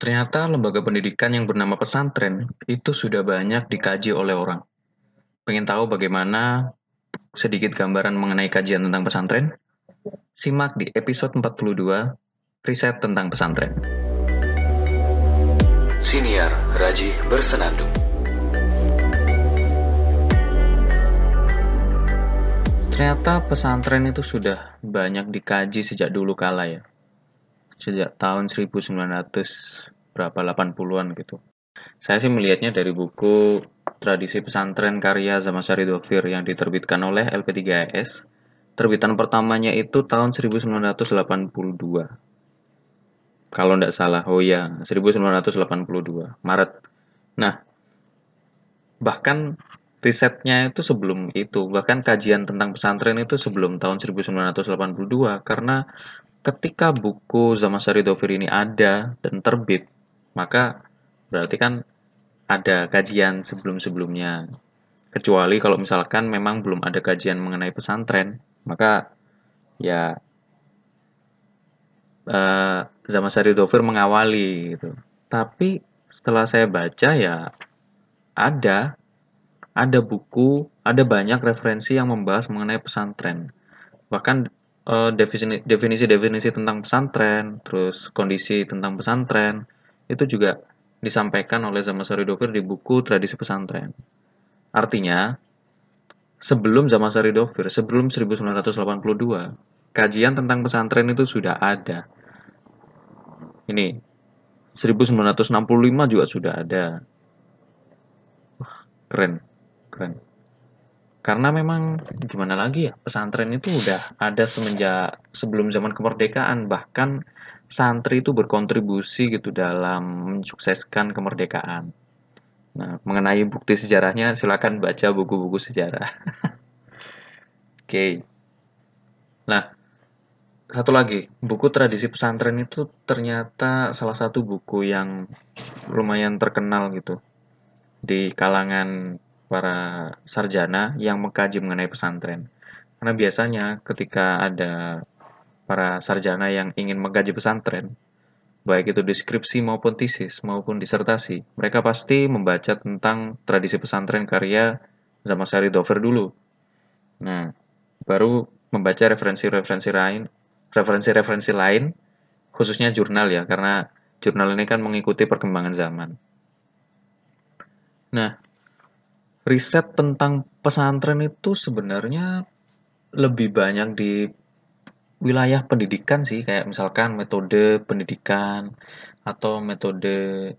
Ternyata lembaga pendidikan yang bernama pesantren itu sudah banyak dikaji oleh orang. Pengen tahu bagaimana sedikit gambaran mengenai kajian tentang pesantren? Simak di episode 42, Riset tentang Pesantren. Siniar Raji Bersenandung Ternyata pesantren itu sudah banyak dikaji sejak dulu kala ya. Sejak tahun 1900 berapa 80-an gitu. Saya sih melihatnya dari buku Tradisi Pesantren karya Zamasari Dovir yang diterbitkan oleh LP3S. Terbitan pertamanya itu tahun 1982. Kalau tidak salah, oh ya, 1982, Maret. Nah, bahkan risetnya itu sebelum itu bahkan kajian tentang pesantren itu sebelum tahun 1982 karena ketika buku Zamasari Dovir ini ada dan terbit maka berarti kan ada kajian sebelum-sebelumnya kecuali kalau misalkan memang belum ada kajian mengenai pesantren maka ya uh, Zamasari Dovir mengawali gitu tapi setelah saya baca ya ada ada buku, ada banyak referensi yang membahas mengenai pesantren. Bahkan uh, definisi-definisi tentang pesantren, terus kondisi tentang pesantren, itu juga disampaikan oleh Zamasari Dovir di buku Tradisi Pesantren. Artinya, sebelum Zamasari Dovir, sebelum 1982, kajian tentang pesantren itu sudah ada. Ini 1965 juga sudah ada. Wah, keren keren karena memang gimana lagi ya pesantren itu udah ada semenjak sebelum zaman kemerdekaan. Bahkan santri itu berkontribusi gitu dalam mensukseskan kemerdekaan. Nah mengenai bukti sejarahnya silakan baca buku-buku sejarah. Oke. Okay. nah satu lagi. Buku tradisi pesantren itu ternyata salah satu buku yang lumayan terkenal gitu di kalangan para sarjana yang mengkaji mengenai pesantren. Karena biasanya ketika ada para sarjana yang ingin mengkaji pesantren, baik itu deskripsi maupun tesis maupun disertasi, mereka pasti membaca tentang tradisi pesantren karya Zamasari Dover dulu. Nah, baru membaca referensi-referensi lain, referensi-referensi lain, khususnya jurnal ya, karena jurnal ini kan mengikuti perkembangan zaman. Nah, riset tentang pesantren itu sebenarnya lebih banyak di wilayah pendidikan sih. Kayak misalkan metode pendidikan atau metode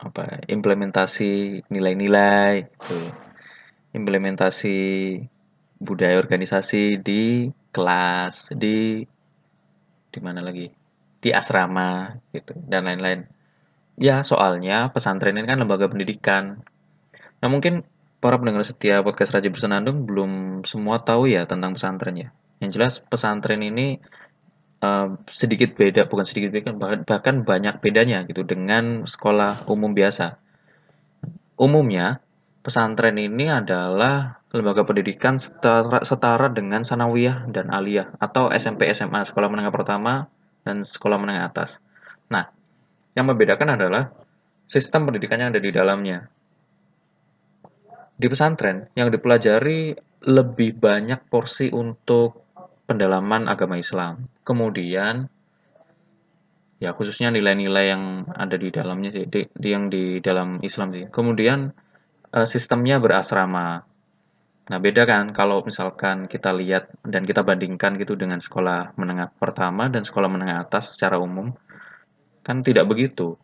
apa implementasi nilai-nilai gitu. implementasi budaya organisasi di kelas di di mana lagi? Di asrama gitu dan lain-lain. Ya soalnya pesantren ini kan lembaga pendidikan Nah mungkin para pendengar setia podcast Raja Bersenandung belum semua tahu ya tentang pesantren ya. Yang jelas pesantren ini uh, sedikit beda, bukan sedikit beda, bahkan, banyak bedanya gitu dengan sekolah umum biasa. Umumnya pesantren ini adalah lembaga pendidikan setara, setara dengan sanawiyah dan aliyah atau SMP SMA sekolah menengah pertama dan sekolah menengah atas. Nah, yang membedakan adalah sistem pendidikannya ada di dalamnya di pesantren yang dipelajari lebih banyak porsi untuk pendalaman agama Islam. Kemudian ya khususnya nilai-nilai yang ada di dalamnya sih, di, yang di dalam Islam sih. Kemudian uh, sistemnya berasrama. Nah, beda kan kalau misalkan kita lihat dan kita bandingkan gitu dengan sekolah menengah pertama dan sekolah menengah atas secara umum kan tidak begitu.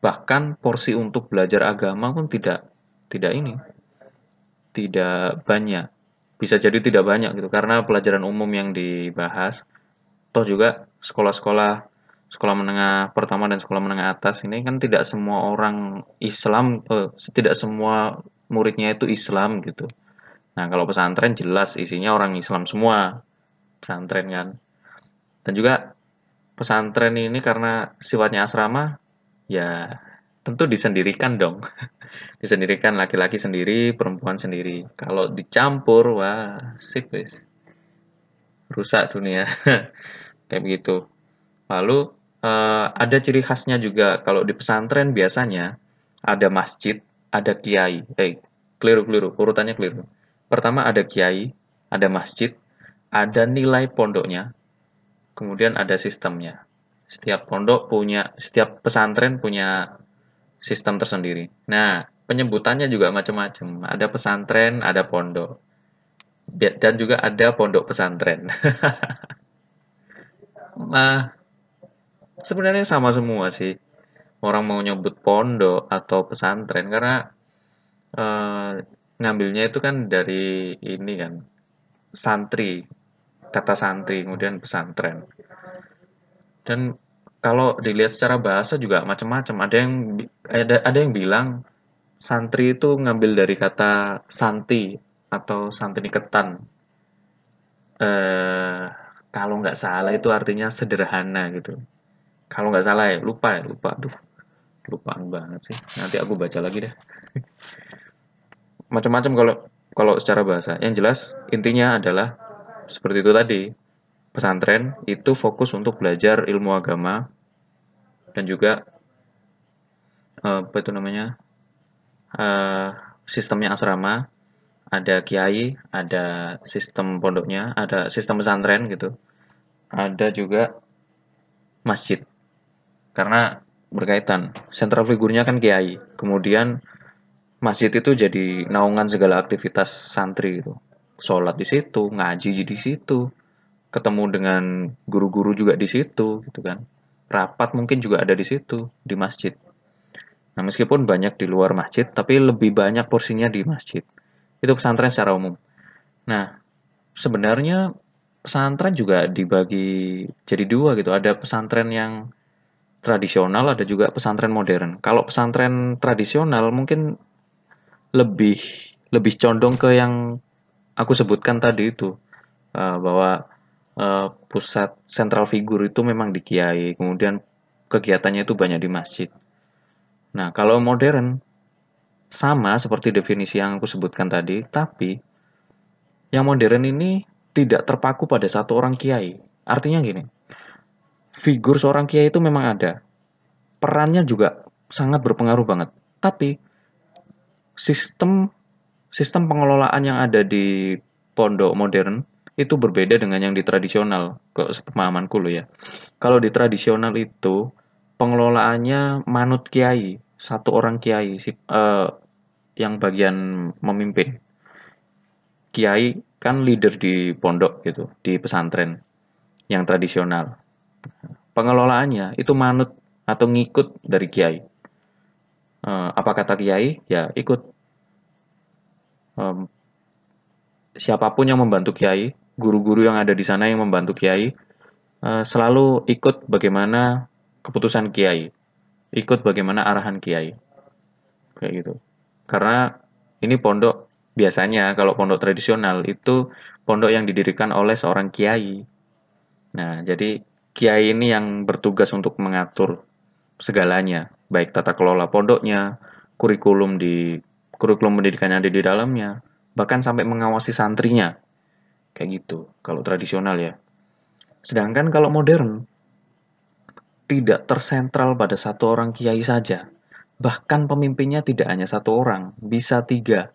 Bahkan porsi untuk belajar agama pun tidak tidak ini tidak banyak. Bisa jadi tidak banyak gitu karena pelajaran umum yang dibahas toh juga sekolah-sekolah sekolah menengah pertama dan sekolah menengah atas ini kan tidak semua orang Islam eh, tidak semua muridnya itu Islam gitu. Nah kalau pesantren jelas isinya orang Islam semua pesantren kan. Dan juga pesantren ini karena sifatnya asrama ya tentu disendirikan dong disendirikan laki-laki sendiri, perempuan sendiri. Kalau dicampur, wah, sip guys. Rusak dunia. Kayak begitu. Lalu uh, ada ciri khasnya juga kalau di pesantren biasanya ada masjid, ada kiai. Eh, keliru-keliru, urutannya keliru. Pertama ada kiai, ada masjid, ada nilai pondoknya, kemudian ada sistemnya. Setiap pondok punya, setiap pesantren punya sistem tersendiri. Nah, penyebutannya juga macam-macam. Ada pesantren, ada pondok. Dan juga ada pondok pesantren. nah, sebenarnya sama semua sih. Orang mau nyebut pondok atau pesantren karena uh, ngambilnya itu kan dari ini kan santri, kata santri, kemudian pesantren. Dan kalau dilihat secara bahasa juga macam-macam. Ada yang ada ada yang bilang santri itu ngambil dari kata santi atau santri ketan. Eh, kalau nggak salah itu artinya sederhana gitu. Kalau nggak salah ya, lupa ya, lupa. Aduh, lupaan banget sih. Nanti aku baca lagi deh. Macam-macam kalau kalau secara bahasa. Yang jelas intinya adalah seperti itu tadi. Pesantren itu fokus untuk belajar ilmu agama dan juga apa itu namanya uh, sistemnya asrama, ada kiai, ada sistem pondoknya, ada sistem pesantren gitu, ada juga masjid. Karena berkaitan, sentral figurnya kan kiai, kemudian masjid itu jadi naungan segala aktivitas santri gitu. Sholat di situ, ngaji di situ, ketemu dengan guru-guru juga di situ gitu kan. Rapat mungkin juga ada di situ di masjid. Nah, meskipun banyak di luar masjid, tapi lebih banyak porsinya di masjid. Itu pesantren secara umum. Nah, sebenarnya pesantren juga dibagi jadi dua gitu. Ada pesantren yang tradisional, ada juga pesantren modern. Kalau pesantren tradisional mungkin lebih lebih condong ke yang aku sebutkan tadi itu uh, bahwa uh, pusat sentral figur itu memang di kiai, kemudian kegiatannya itu banyak di masjid. Nah, kalau modern sama seperti definisi yang aku sebutkan tadi, tapi yang modern ini tidak terpaku pada satu orang kiai. Artinya gini, figur seorang kiai itu memang ada. Perannya juga sangat berpengaruh banget. Tapi sistem sistem pengelolaan yang ada di pondok modern itu berbeda dengan yang di tradisional ke pemahamanku lo ya. Kalau di tradisional itu pengelolaannya manut kiai satu orang kiai uh, yang bagian memimpin. Kiai kan leader di pondok gitu, di pesantren yang tradisional. Pengelolaannya itu manut atau ngikut dari kiai. Uh, apa kata kiai? Ya ikut. Um, siapa pun yang membantu kiai, guru-guru yang ada di sana yang membantu kiai, uh, selalu ikut bagaimana keputusan kiai ikut bagaimana arahan kiai. Kayak gitu. Karena ini pondok biasanya kalau pondok tradisional itu pondok yang didirikan oleh seorang kiai. Nah jadi kiai ini yang bertugas untuk mengatur segalanya baik tata kelola pondoknya kurikulum di kurikulum pendidikan yang ada di dalamnya bahkan sampai mengawasi santrinya kayak gitu kalau tradisional ya sedangkan kalau modern tidak tersentral pada satu orang kiai saja. Bahkan pemimpinnya tidak hanya satu orang, bisa tiga.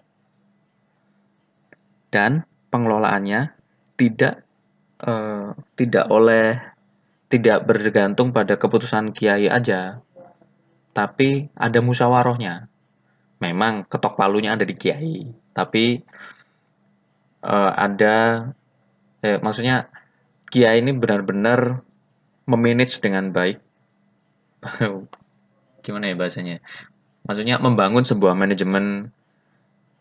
Dan pengelolaannya tidak uh, tidak oleh tidak bergantung pada keputusan kiai aja, tapi ada musyawarahnya. Memang ketok palunya ada di kiai, tapi uh, ada eh, maksudnya kiai ini benar-benar memanage dengan baik. Gimana ya bahasanya? Maksudnya membangun sebuah manajemen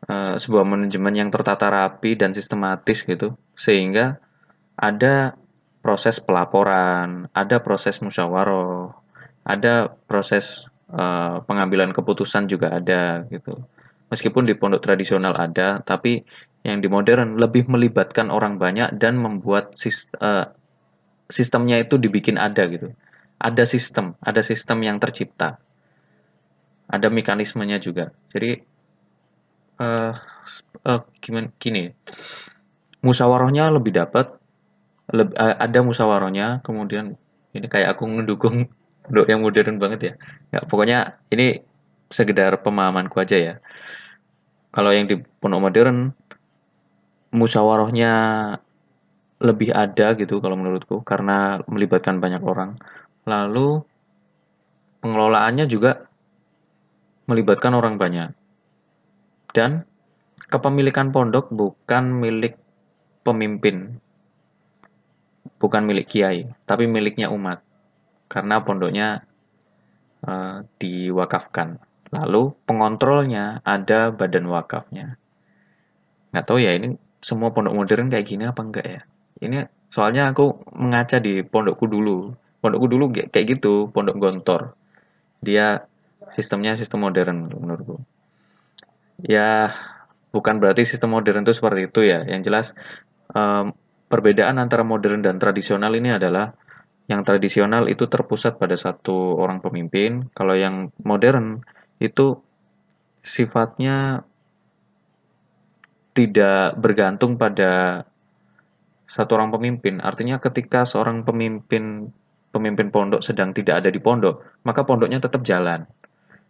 uh, sebuah manajemen yang tertata rapi dan sistematis gitu sehingga ada proses pelaporan ada proses musyawarah ada proses uh, pengambilan keputusan juga ada gitu. Meskipun di pondok tradisional ada tapi yang di modern lebih melibatkan orang banyak dan membuat uh, sistemnya itu dibikin ada gitu. Ada sistem, ada sistem yang tercipta. Ada mekanismenya juga. Jadi uh, uh, gimana gini. Musyawarahnya lebih dapat leb, uh, ada musyawarahnya, kemudian ini kayak aku pondok yang modern banget ya. Ya pokoknya ini sekedar pemahamanku aja ya. Kalau yang di pondok modern musyawarahnya lebih ada gitu kalau menurutku karena melibatkan banyak orang. Lalu pengelolaannya juga melibatkan orang banyak. Dan kepemilikan pondok bukan milik pemimpin, bukan milik kiai, tapi miliknya umat. Karena pondoknya uh, diwakafkan. Lalu pengontrolnya ada badan wakafnya. Nggak tahu ya ini semua pondok modern kayak gini apa enggak ya? Ini soalnya aku mengaca di pondokku dulu. Pondokku dulu kayak gitu, pondok gontor. Dia sistemnya sistem modern menurutku. Ya bukan berarti sistem modern itu seperti itu ya. Yang jelas um, perbedaan antara modern dan tradisional ini adalah yang tradisional itu terpusat pada satu orang pemimpin, kalau yang modern itu sifatnya tidak bergantung pada satu orang pemimpin. Artinya ketika seorang pemimpin pemimpin pondok sedang tidak ada di pondok, maka pondoknya tetap jalan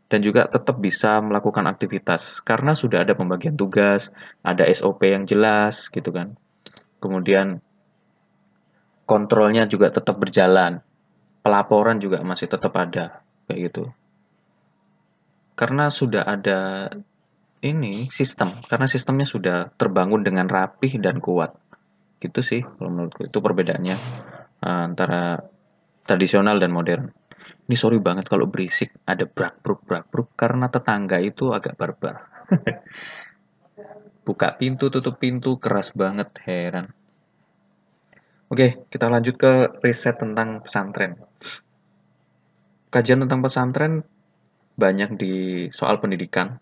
dan juga tetap bisa melakukan aktivitas karena sudah ada pembagian tugas, ada SOP yang jelas gitu kan. Kemudian kontrolnya juga tetap berjalan. Pelaporan juga masih tetap ada kayak gitu. Karena sudah ada ini sistem, karena sistemnya sudah terbangun dengan rapih dan kuat. Gitu sih kalau menurutku itu perbedaannya eh, antara tradisional dan modern. Ini sorry banget kalau berisik, ada brak-bruk brak-bruk karena tetangga itu agak barbar. Buka pintu, tutup pintu, keras banget, heran. Oke, kita lanjut ke riset tentang pesantren. Kajian tentang pesantren banyak di soal pendidikan,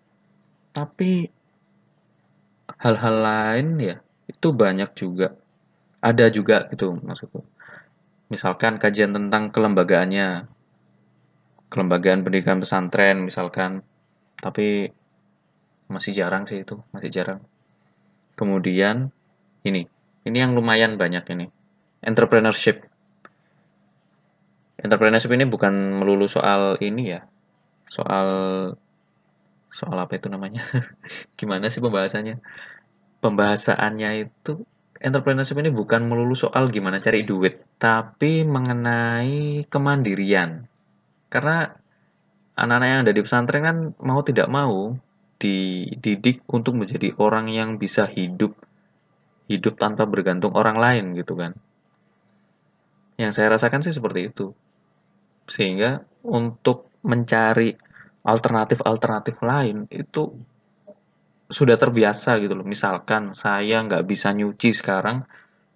tapi hal-hal lain ya itu banyak juga. Ada juga gitu maksudku. Misalkan kajian tentang kelembagaannya, kelembagaan pendidikan pesantren misalkan tapi masih jarang sih itu masih jarang kemudian ini ini yang lumayan banyak ini entrepreneurship entrepreneurship ini bukan melulu soal ini ya soal soal apa itu namanya gimana sih pembahasannya pembahasannya itu entrepreneurship ini bukan melulu soal gimana cari duit tapi mengenai kemandirian karena anak-anak yang ada di pesantren kan mau tidak mau dididik untuk menjadi orang yang bisa hidup hidup tanpa bergantung orang lain gitu kan. Yang saya rasakan sih seperti itu. Sehingga untuk mencari alternatif-alternatif lain itu sudah terbiasa gitu loh. Misalkan saya nggak bisa nyuci sekarang,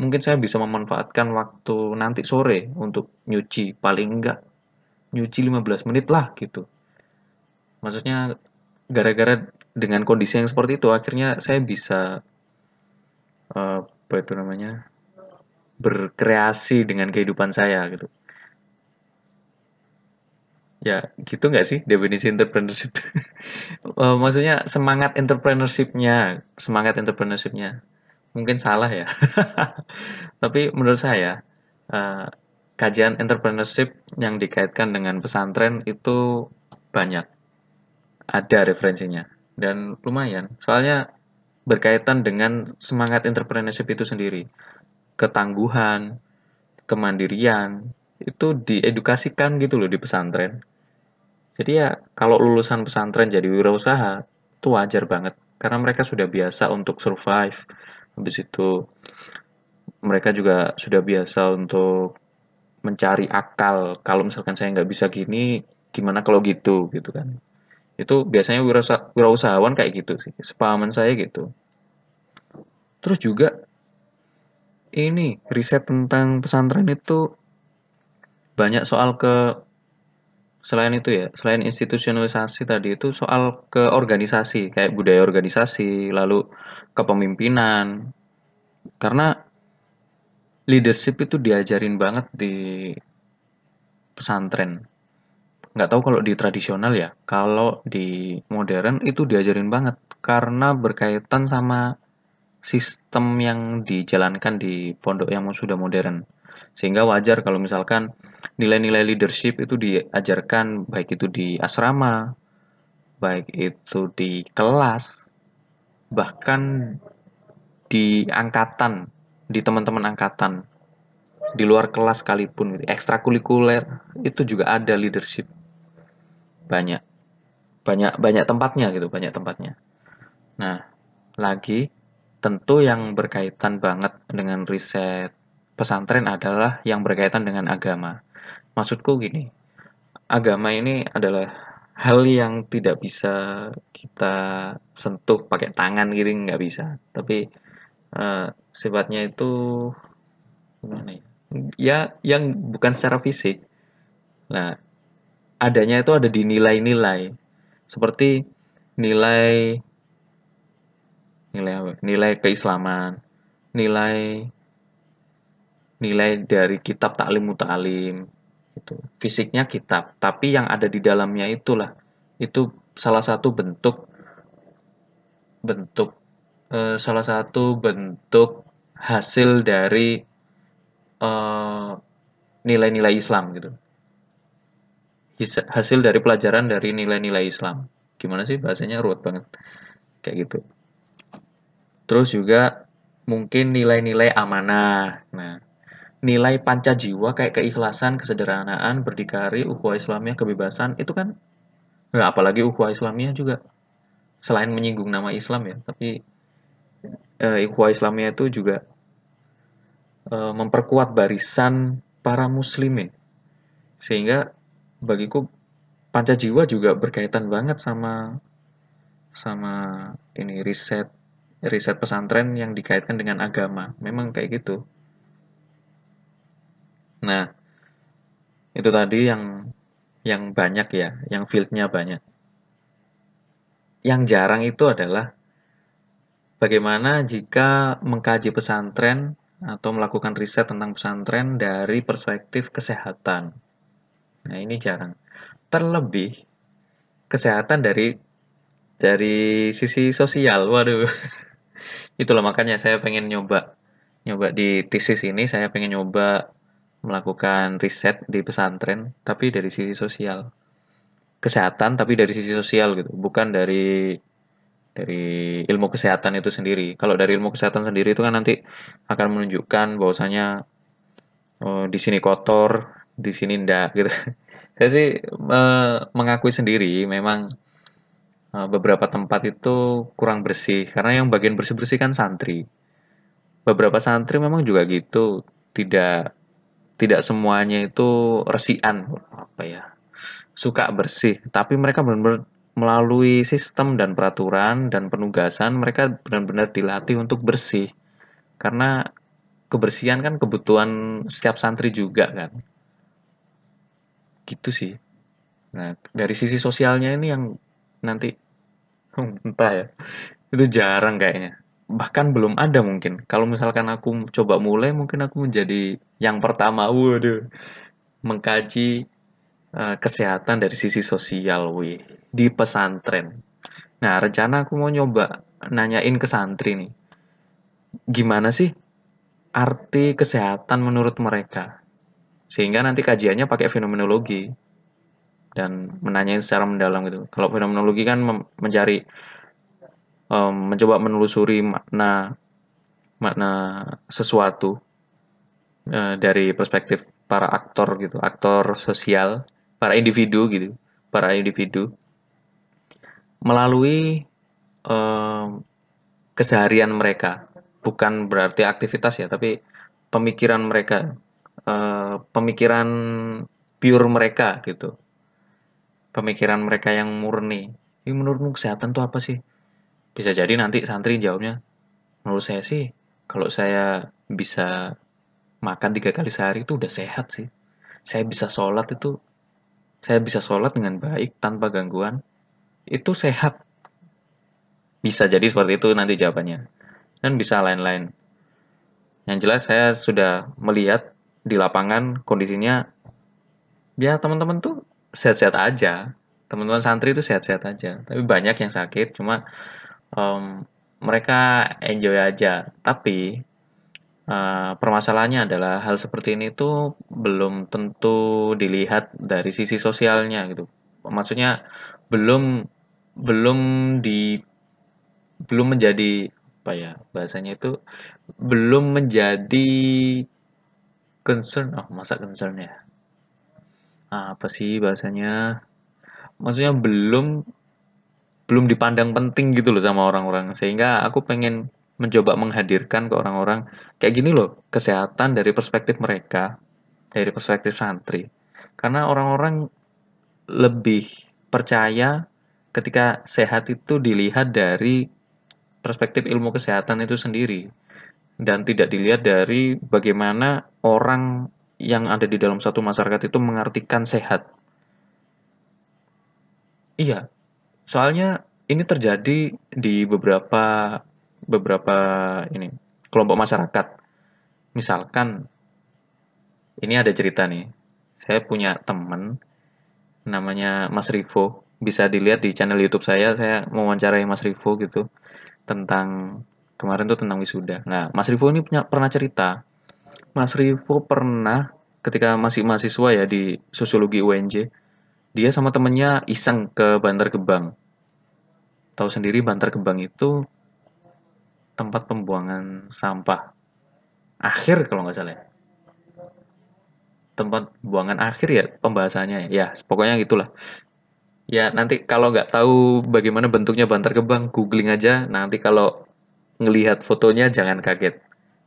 mungkin saya bisa memanfaatkan waktu nanti sore untuk nyuci paling enggak nyuci 15 menit lah gitu. Maksudnya gara-gara dengan kondisi yang seperti itu akhirnya saya bisa uh, apa itu namanya berkreasi dengan kehidupan saya gitu. Ya gitu nggak sih definisi entrepreneurship? uh, maksudnya semangat entrepreneurshipnya, semangat entrepreneurshipnya mungkin salah ya. Tapi menurut saya uh, kajian entrepreneurship yang dikaitkan dengan pesantren itu banyak. Ada referensinya. Dan lumayan. Soalnya berkaitan dengan semangat entrepreneurship itu sendiri. Ketangguhan, kemandirian, itu diedukasikan gitu loh di pesantren. Jadi ya kalau lulusan pesantren jadi wirausaha, itu wajar banget. Karena mereka sudah biasa untuk survive. Habis itu mereka juga sudah biasa untuk mencari akal kalau misalkan saya nggak bisa gini gimana kalau gitu gitu kan itu biasanya wirausahawan kayak gitu sih sepahaman saya gitu terus juga ini riset tentang pesantren itu banyak soal ke selain itu ya selain institusionalisasi tadi itu soal ke organisasi kayak budaya organisasi lalu kepemimpinan karena leadership itu diajarin banget di pesantren. Nggak tahu kalau di tradisional ya, kalau di modern itu diajarin banget karena berkaitan sama sistem yang dijalankan di pondok yang sudah modern. Sehingga wajar kalau misalkan nilai-nilai leadership itu diajarkan baik itu di asrama, baik itu di kelas, bahkan di angkatan, di teman-teman angkatan, di luar kelas sekalipun, ekstrakurikuler itu juga ada leadership banyak, banyak banyak tempatnya gitu, banyak tempatnya. Nah, lagi tentu yang berkaitan banget dengan riset pesantren adalah yang berkaitan dengan agama. Maksudku gini, agama ini adalah hal yang tidak bisa kita sentuh pakai tangan gitu nggak bisa. Tapi uh, sifatnya itu gimana ya? Ya yang bukan secara fisik. Nah adanya itu ada di nilai-nilai. Seperti nilai nilai nilai keislaman nilai nilai dari kitab taklim muta'alim gitu. Fisiknya kitab, tapi yang ada di dalamnya itulah itu salah satu bentuk bentuk eh, salah satu bentuk hasil dari eh, nilai-nilai uh, Islam gitu. Hasil dari pelajaran dari nilai-nilai Islam. Gimana sih bahasanya ruwet banget. Kayak gitu. Terus juga mungkin nilai-nilai amanah. Nah, nilai panca jiwa kayak keikhlasan, kesederhanaan, berdikari, ukhuwah Islamiyah, kebebasan itu kan nah, apalagi ukhuwah Islamiyah juga selain menyinggung nama Islam ya, tapi uh, ukhuwah Islamiyah itu juga uh, memperkuat barisan para muslimin. Sehingga bagiku panca jiwa juga berkaitan banget sama sama ini riset riset pesantren yang dikaitkan dengan agama. Memang kayak gitu. Nah, itu tadi yang yang banyak ya, yang fieldnya banyak. Yang jarang itu adalah bagaimana jika mengkaji pesantren atau melakukan riset tentang pesantren dari perspektif kesehatan. Nah, ini jarang. Terlebih kesehatan dari dari sisi sosial. Waduh. Itulah makanya saya pengen nyoba nyoba di tesis ini saya pengen nyoba melakukan riset di pesantren tapi dari sisi sosial. Kesehatan tapi dari sisi sosial gitu bukan dari dari ilmu kesehatan itu sendiri. Kalau dari ilmu kesehatan sendiri itu kan nanti akan menunjukkan bahwasanya oh, di sini kotor di sini ndak gitu. Saya sih uh, mengakui sendiri memang uh, beberapa tempat itu kurang bersih. Karena yang bagian bersih bersih kan santri. Beberapa santri memang juga gitu tidak tidak semuanya itu resian apa ya suka bersih. Tapi mereka benar-benar melalui sistem dan peraturan dan penugasan mereka benar-benar dilatih untuk bersih. Karena kebersihan kan kebutuhan setiap santri juga kan. Gitu sih. Nah dari sisi sosialnya ini yang nanti entah ya itu jarang kayaknya bahkan belum ada mungkin. Kalau misalkan aku coba mulai, mungkin aku menjadi yang pertama, waduh, mengkaji uh, kesehatan dari sisi sosial, wih, di pesantren. Nah, rencana aku mau nyoba nanyain ke santri nih, gimana sih arti kesehatan menurut mereka? Sehingga nanti kajiannya pakai fenomenologi dan menanyai secara mendalam gitu. Kalau fenomenologi kan mencari um, mencoba menelusuri makna makna sesuatu uh, dari perspektif para aktor gitu, aktor sosial, para individu gitu, para individu melalui um, keseharian mereka, bukan berarti aktivitas ya, tapi pemikiran mereka, uh, pemikiran pure mereka gitu, pemikiran mereka yang murni. Ini menurutmu kesehatan tuh apa sih? Bisa jadi nanti santri jawabnya, menurut saya sih kalau saya bisa makan tiga kali sehari itu udah sehat sih. Saya bisa sholat itu, saya bisa sholat dengan baik tanpa gangguan, itu sehat. Bisa jadi seperti itu nanti jawabannya. Dan bisa lain-lain. Yang jelas saya sudah melihat di lapangan kondisinya, ya teman-teman tuh sehat-sehat aja. Teman-teman santri itu sehat-sehat aja. Tapi banyak yang sakit, cuma um, mereka enjoy aja. Tapi uh, permasalahannya adalah hal seperti ini tuh belum tentu dilihat dari sisi sosialnya gitu. Maksudnya belum belum di belum menjadi apa ya bahasanya itu belum menjadi concern. Oh masa concern ya? Apa sih bahasanya? Maksudnya belum belum dipandang penting gitu loh sama orang-orang. Sehingga aku pengen mencoba menghadirkan ke orang-orang kayak gini loh kesehatan dari perspektif mereka dari perspektif santri. Karena orang-orang lebih percaya ketika sehat itu dilihat dari perspektif ilmu kesehatan itu sendiri dan tidak dilihat dari bagaimana orang yang ada di dalam satu masyarakat itu mengartikan sehat. Iya, soalnya ini terjadi di beberapa beberapa ini kelompok masyarakat. Misalkan ini ada cerita nih. Saya punya teman namanya Mas Rivo. Bisa dilihat di channel YouTube saya, saya mewawancarai Mas Rivo gitu tentang kemarin tuh tentang wisuda. Nah, Mas Rivo ini punya, pernah cerita. Mas Rivo pernah ketika masih mahasiswa ya di sosiologi UNJ, dia sama temennya iseng ke Bantar Gebang. Tahu sendiri Bantar Gebang itu tempat pembuangan sampah akhir kalau nggak salah ya. Tempat buangan akhir ya pembahasannya ya. Ya, pokoknya gitulah. Ya nanti kalau nggak tahu bagaimana bentuknya Bantar Gebang, googling aja. Nanti kalau ngelihat fotonya jangan kaget.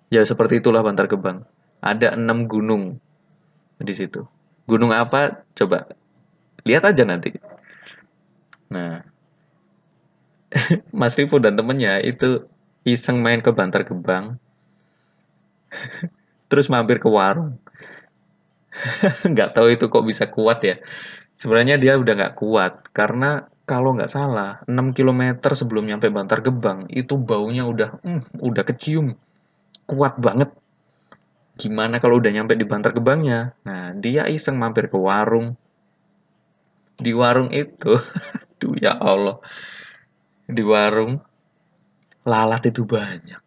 Ya seperti itulah Bantar Gebang. Ada enam gunung di situ. Gunung apa? Coba lihat aja nanti. Nah, Mas Rivo dan temennya itu iseng main ke Bantar Gebang, terus mampir ke warung. nggak tahu itu kok bisa kuat ya sebenarnya dia udah nggak kuat karena kalau nggak salah 6 km sebelum nyampe Bantar Gebang itu baunya udah hmm, udah kecium kuat banget gimana kalau udah nyampe di Bantar Gebangnya nah dia iseng mampir ke warung di warung itu. Tuh ya Allah. Di warung lalat itu banyak.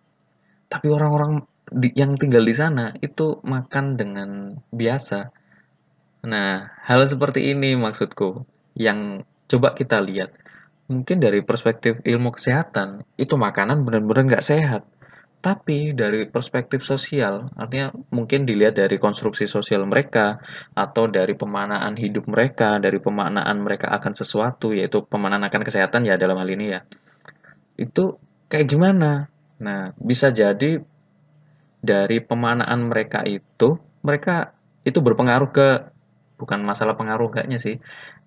Tapi orang-orang yang tinggal di sana itu makan dengan biasa. Nah, hal seperti ini maksudku. Yang coba kita lihat. Mungkin dari perspektif ilmu kesehatan, itu makanan benar-benar nggak sehat. Tapi dari perspektif sosial, artinya mungkin dilihat dari konstruksi sosial mereka, atau dari pemanaan hidup mereka, dari pemanaan mereka akan sesuatu, yaitu pemanaan akan kesehatan ya dalam hal ini ya. Itu kayak gimana? Nah, bisa jadi dari pemanaan mereka itu, mereka itu berpengaruh ke bukan masalah pengaruh enggaknya sih.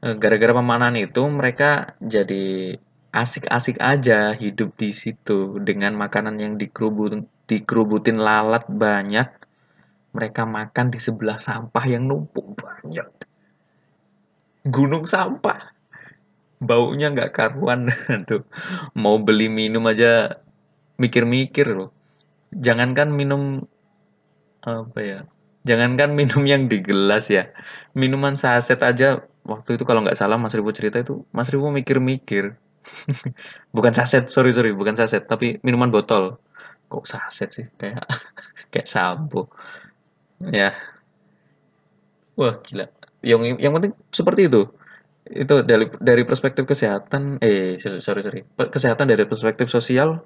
Eh, gara-gara pemanahan itu mereka jadi asik-asik aja hidup di situ dengan makanan yang dikerubut dikerubutin lalat banyak. Mereka makan di sebelah sampah yang numpuk banyak. Gunung sampah. Baunya nggak karuan tuh. Mau beli minum aja mikir-mikir loh. Jangankan minum apa ya Jangankan minum yang di gelas ya, minuman saset aja waktu itu kalau nggak salah Mas Ribu cerita itu, Mas Ribu mikir-mikir. bukan saset, sorry sorry, bukan saset, tapi minuman botol. Kok saset sih? Kayak kayak sampo. Ya. Wah, gila. Yang yang penting seperti itu. Itu dari dari perspektif kesehatan, eh sorry sorry, kesehatan dari perspektif sosial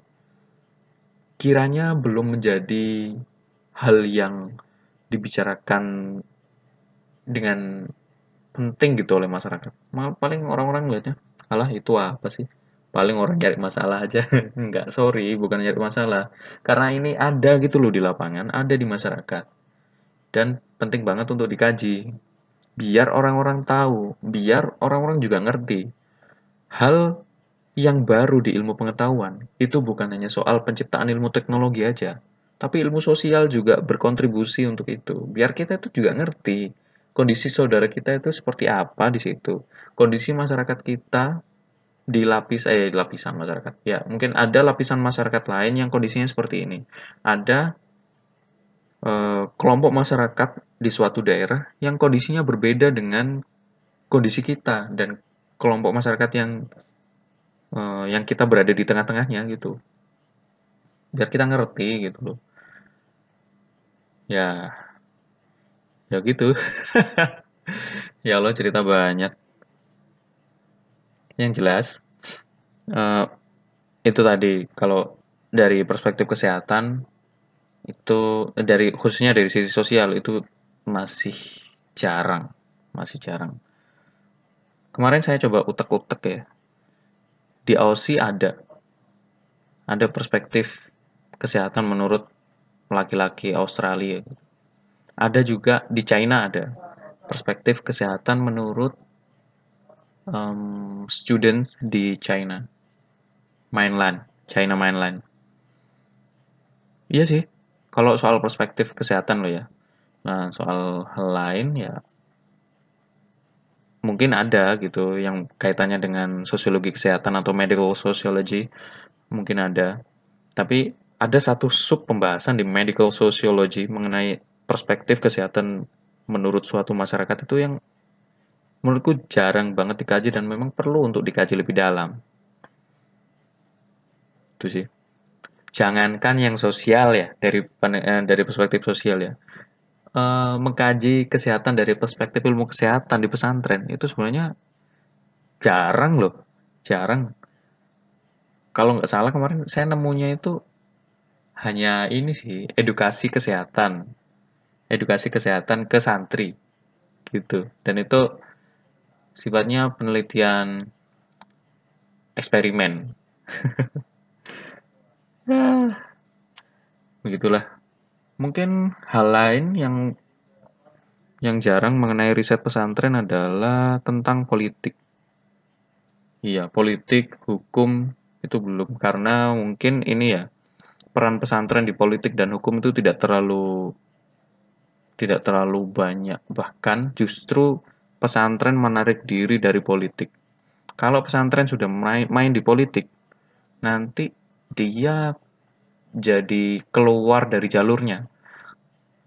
kiranya belum menjadi hal yang dibicarakan dengan penting gitu oleh masyarakat. Paling orang-orang lihatnya, alah itu apa sih? Paling orang cari masalah aja. Enggak, sorry, bukan cari masalah. Karena ini ada gitu loh di lapangan, ada di masyarakat. Dan penting banget untuk dikaji. Biar orang-orang tahu, biar orang-orang juga ngerti. Hal yang baru di ilmu pengetahuan itu bukan hanya soal penciptaan ilmu teknologi aja, tapi ilmu sosial juga berkontribusi untuk itu. Biar kita itu juga ngerti kondisi saudara kita itu seperti apa di situ. Kondisi masyarakat kita di lapis eh lapisan masyarakat. Ya, mungkin ada lapisan masyarakat lain yang kondisinya seperti ini. Ada eh, kelompok masyarakat di suatu daerah yang kondisinya berbeda dengan kondisi kita dan kelompok masyarakat yang eh, yang kita berada di tengah-tengahnya gitu. Biar kita ngerti gitu loh ya ya gitu ya Allah cerita banyak yang jelas uh, itu tadi kalau dari perspektif kesehatan itu dari khususnya dari sisi sosial itu masih jarang masih jarang. Kemarin saya coba utek-utek ya. Di Aussie ada ada perspektif kesehatan menurut laki-laki Australia. Ada juga di China ada perspektif kesehatan menurut um, students di China. Mainland. China mainland. Iya sih. Kalau soal perspektif kesehatan lo ya. Nah, soal hal lain ya mungkin ada gitu yang kaitannya dengan sosiologi kesehatan atau medical sociology. Mungkin ada. Tapi ada satu sub pembahasan di medical sociology mengenai perspektif kesehatan menurut suatu masyarakat itu yang menurutku jarang banget dikaji dan memang perlu untuk dikaji lebih dalam. Itu sih. Jangankan yang sosial ya dari eh, dari perspektif sosial ya. Uh, mengkaji kesehatan dari perspektif ilmu kesehatan di pesantren itu sebenarnya jarang loh. Jarang. Kalau nggak salah kemarin saya nemunya itu hanya ini sih edukasi kesehatan. Edukasi kesehatan ke santri gitu. Dan itu sifatnya penelitian eksperimen begitulah. Mungkin hal lain yang yang jarang mengenai riset pesantren adalah tentang politik. Iya, politik, hukum itu belum karena mungkin ini ya peran pesantren di politik dan hukum itu tidak terlalu tidak terlalu banyak bahkan justru pesantren menarik diri dari politik. Kalau pesantren sudah main, main di politik, nanti dia jadi keluar dari jalurnya.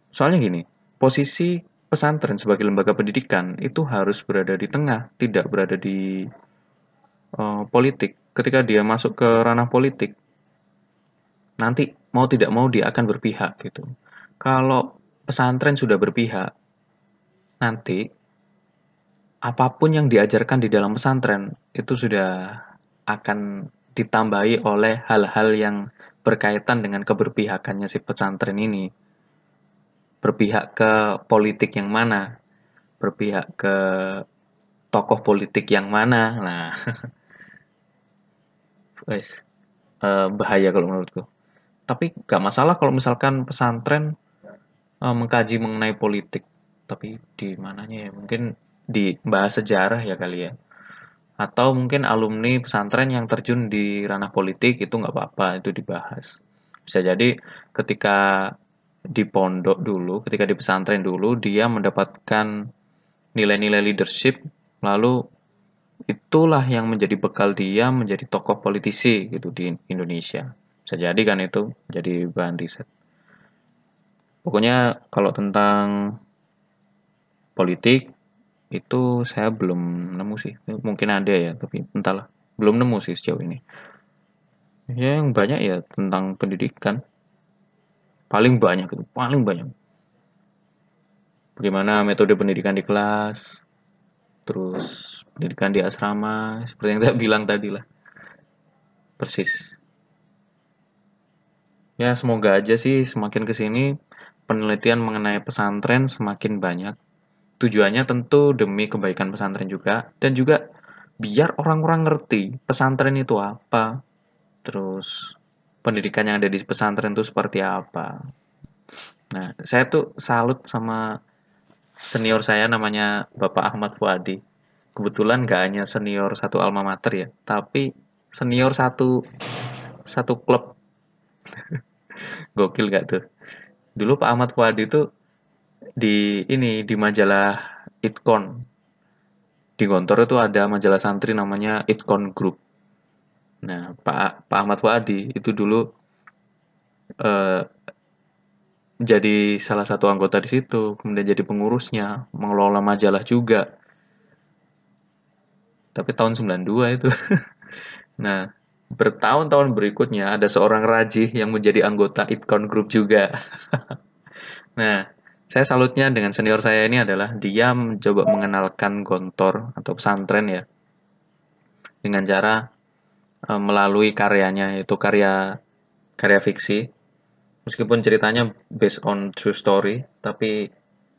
Soalnya gini, posisi pesantren sebagai lembaga pendidikan itu harus berada di tengah, tidak berada di uh, politik. Ketika dia masuk ke ranah politik, nanti mau tidak mau dia akan berpihak gitu. Kalau pesantren sudah berpihak, nanti apa pun yang diajarkan di dalam pesantren itu sudah akan ditambahi oleh hal-hal yang berkaitan dengan keberpihakannya si pesantren ini. Berpihak ke politik yang mana? Berpihak ke tokoh politik yang mana? Nah, guys, eh, bahaya kalau menurutku. Tapi gak masalah kalau misalkan pesantren uh, mengkaji mengenai politik. Tapi di mananya ya? Mungkin di bahas sejarah ya kali ya. Atau mungkin alumni pesantren yang terjun di ranah politik itu nggak apa-apa itu dibahas. Bisa jadi ketika di pondok dulu ketika di pesantren dulu dia mendapatkan nilai-nilai leadership lalu itulah yang menjadi bekal dia menjadi tokoh politisi gitu di Indonesia. Bisa jadi kan itu jadi bahan riset. Pokoknya kalau tentang politik itu saya belum nemu sih. Mungkin ada ya, tapi entahlah. Belum nemu sih sejauh ini. Ya yang banyak ya tentang pendidikan. Paling banyak itu, paling banyak. Bagaimana metode pendidikan di kelas, terus pendidikan di asrama, seperti yang saya bilang tadi lah. Persis. Ya semoga aja sih semakin ke sini penelitian mengenai pesantren semakin banyak Tujuannya tentu demi kebaikan pesantren juga dan juga biar orang-orang ngerti pesantren itu apa. Terus pendidikan yang ada di pesantren itu seperti apa. Nah, saya tuh salut sama senior saya namanya Bapak Ahmad Fuadi. Kebetulan gak hanya senior satu alma mater ya, tapi senior satu satu klub. Gokil gak tuh? Dulu Pak Ahmad Fuadi itu di ini di majalah Itcon di Gontor itu ada majalah santri namanya Itcon Group. Nah, Pak Pak Ahmad Wadi itu dulu eh, jadi salah satu anggota di situ, kemudian jadi pengurusnya, mengelola majalah juga. Tapi tahun 92 itu. nah, bertahun-tahun berikutnya ada seorang rajih yang menjadi anggota Itcon Group juga. Nah, saya salutnya dengan senior saya ini adalah dia mencoba mengenalkan gontor atau pesantren ya. Dengan cara uh, melalui karyanya yaitu karya karya fiksi. Meskipun ceritanya based on true story tapi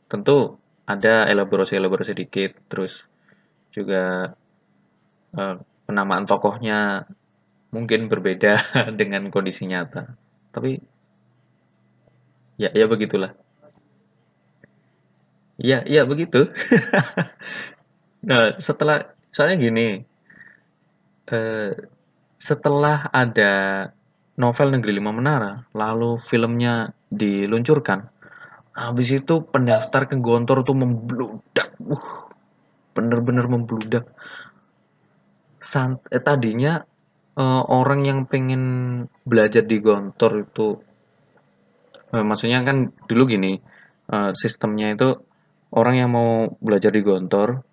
tentu ada elaborasi-elaborasi sedikit terus juga uh, penamaan tokohnya mungkin berbeda dengan kondisi nyata. Tapi ya ya begitulah ya ya begitu nah setelah soalnya gini uh, setelah ada novel Negeri Lima Menara, lalu filmnya diluncurkan, habis itu pendaftar ke Gontor tuh membludak, uh, bener-bener membludak. Sant eh, tadinya uh, orang yang pengen belajar di Gontor itu, uh, maksudnya kan dulu gini, uh, sistemnya itu orang yang mau belajar di Gontor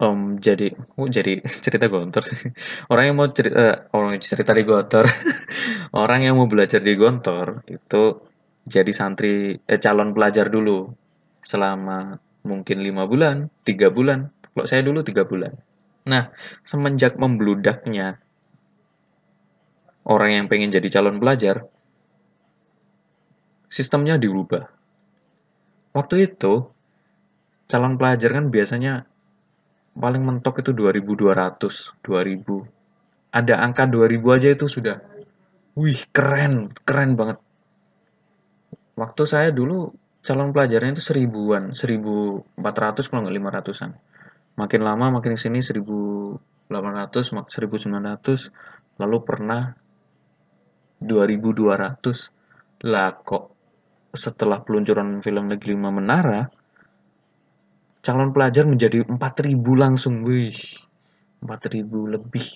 um, jadi oh jadi cerita gontor sih. Orang yang mau cerita uh, orang cerita di gontor, orang yang mau belajar di gontor itu jadi santri eh, calon pelajar dulu selama mungkin lima bulan, tiga bulan. Kalau saya dulu tiga bulan. Nah, semenjak membludaknya orang yang pengen jadi calon pelajar, sistemnya dirubah. Waktu itu, calon pelajar kan biasanya paling mentok itu 2200 2000 ada angka 2000 aja itu sudah wih keren keren banget. Waktu saya dulu calon pelajarnya itu seribuan 1400 kalau nggak 500an makin lama makin sini 1800 1900 lalu pernah 2200 lah kok setelah peluncuran film Negeri Lima Menara calon pelajar menjadi 4000 langsung. Wih 4000 lebih.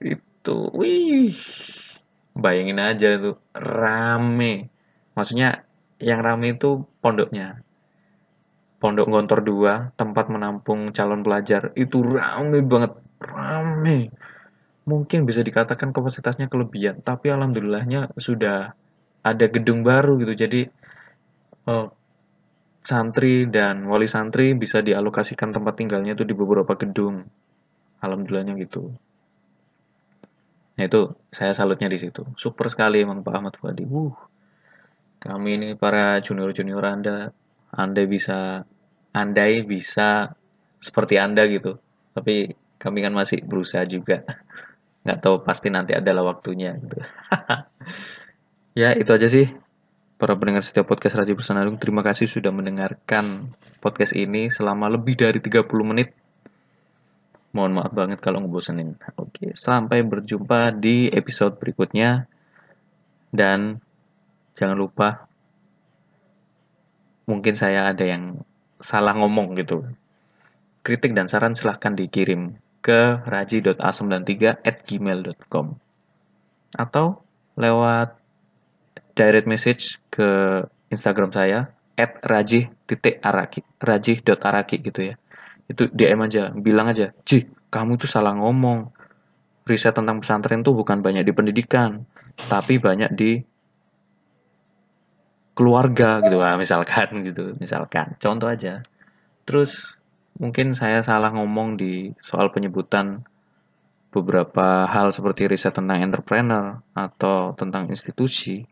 Itu wih. Bayangin aja tuh rame. Maksudnya yang rame itu pondoknya. Pondok gontor 2 tempat menampung calon pelajar. Itu rame banget rame. Mungkin bisa dikatakan kapasitasnya kelebihan tapi alhamdulillahnya sudah ada gedung baru gitu jadi oh, santri dan wali santri bisa dialokasikan tempat tinggalnya itu di beberapa gedung. Alhamdulillahnya gitu. Nah itu saya salutnya di situ. Super sekali emang Pak Ahmad Fuadi. Uh, kami ini para junior-junior Anda, Anda bisa, Andai bisa seperti Anda gitu. Tapi kami kan masih berusaha juga. Nggak tahu pasti nanti adalah waktunya gitu. ya itu aja sih para pendengar setiap podcast Radio Bersenandung, terima kasih sudah mendengarkan podcast ini selama lebih dari 30 menit. Mohon maaf banget kalau ngebosenin. Oke, sampai berjumpa di episode berikutnya. Dan jangan lupa, mungkin saya ada yang salah ngomong gitu. Kritik dan saran silahkan dikirim ke raji.a93 at gmail.com atau lewat direct message ke Instagram saya at rajih titik araki rajih dot araki gitu ya. Itu DM aja bilang aja Ji kamu tuh salah ngomong. Riset tentang pesantren tuh bukan banyak di pendidikan tapi banyak di keluarga gitu. Lah misalkan gitu misalkan. Contoh aja. Terus mungkin saya salah ngomong di soal penyebutan beberapa hal seperti riset tentang entrepreneur atau tentang institusi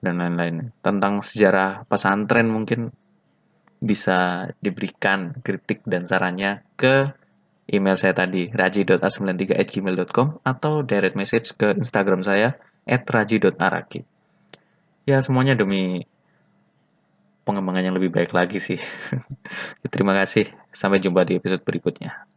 dan lain-lain. Tentang sejarah pesantren mungkin bisa diberikan kritik dan sarannya ke email saya tadi raji.a93@gmail.com atau direct message ke Instagram saya @raji.araki. Ya semuanya demi pengembangan yang lebih baik lagi sih. Terima kasih. Sampai jumpa di episode berikutnya.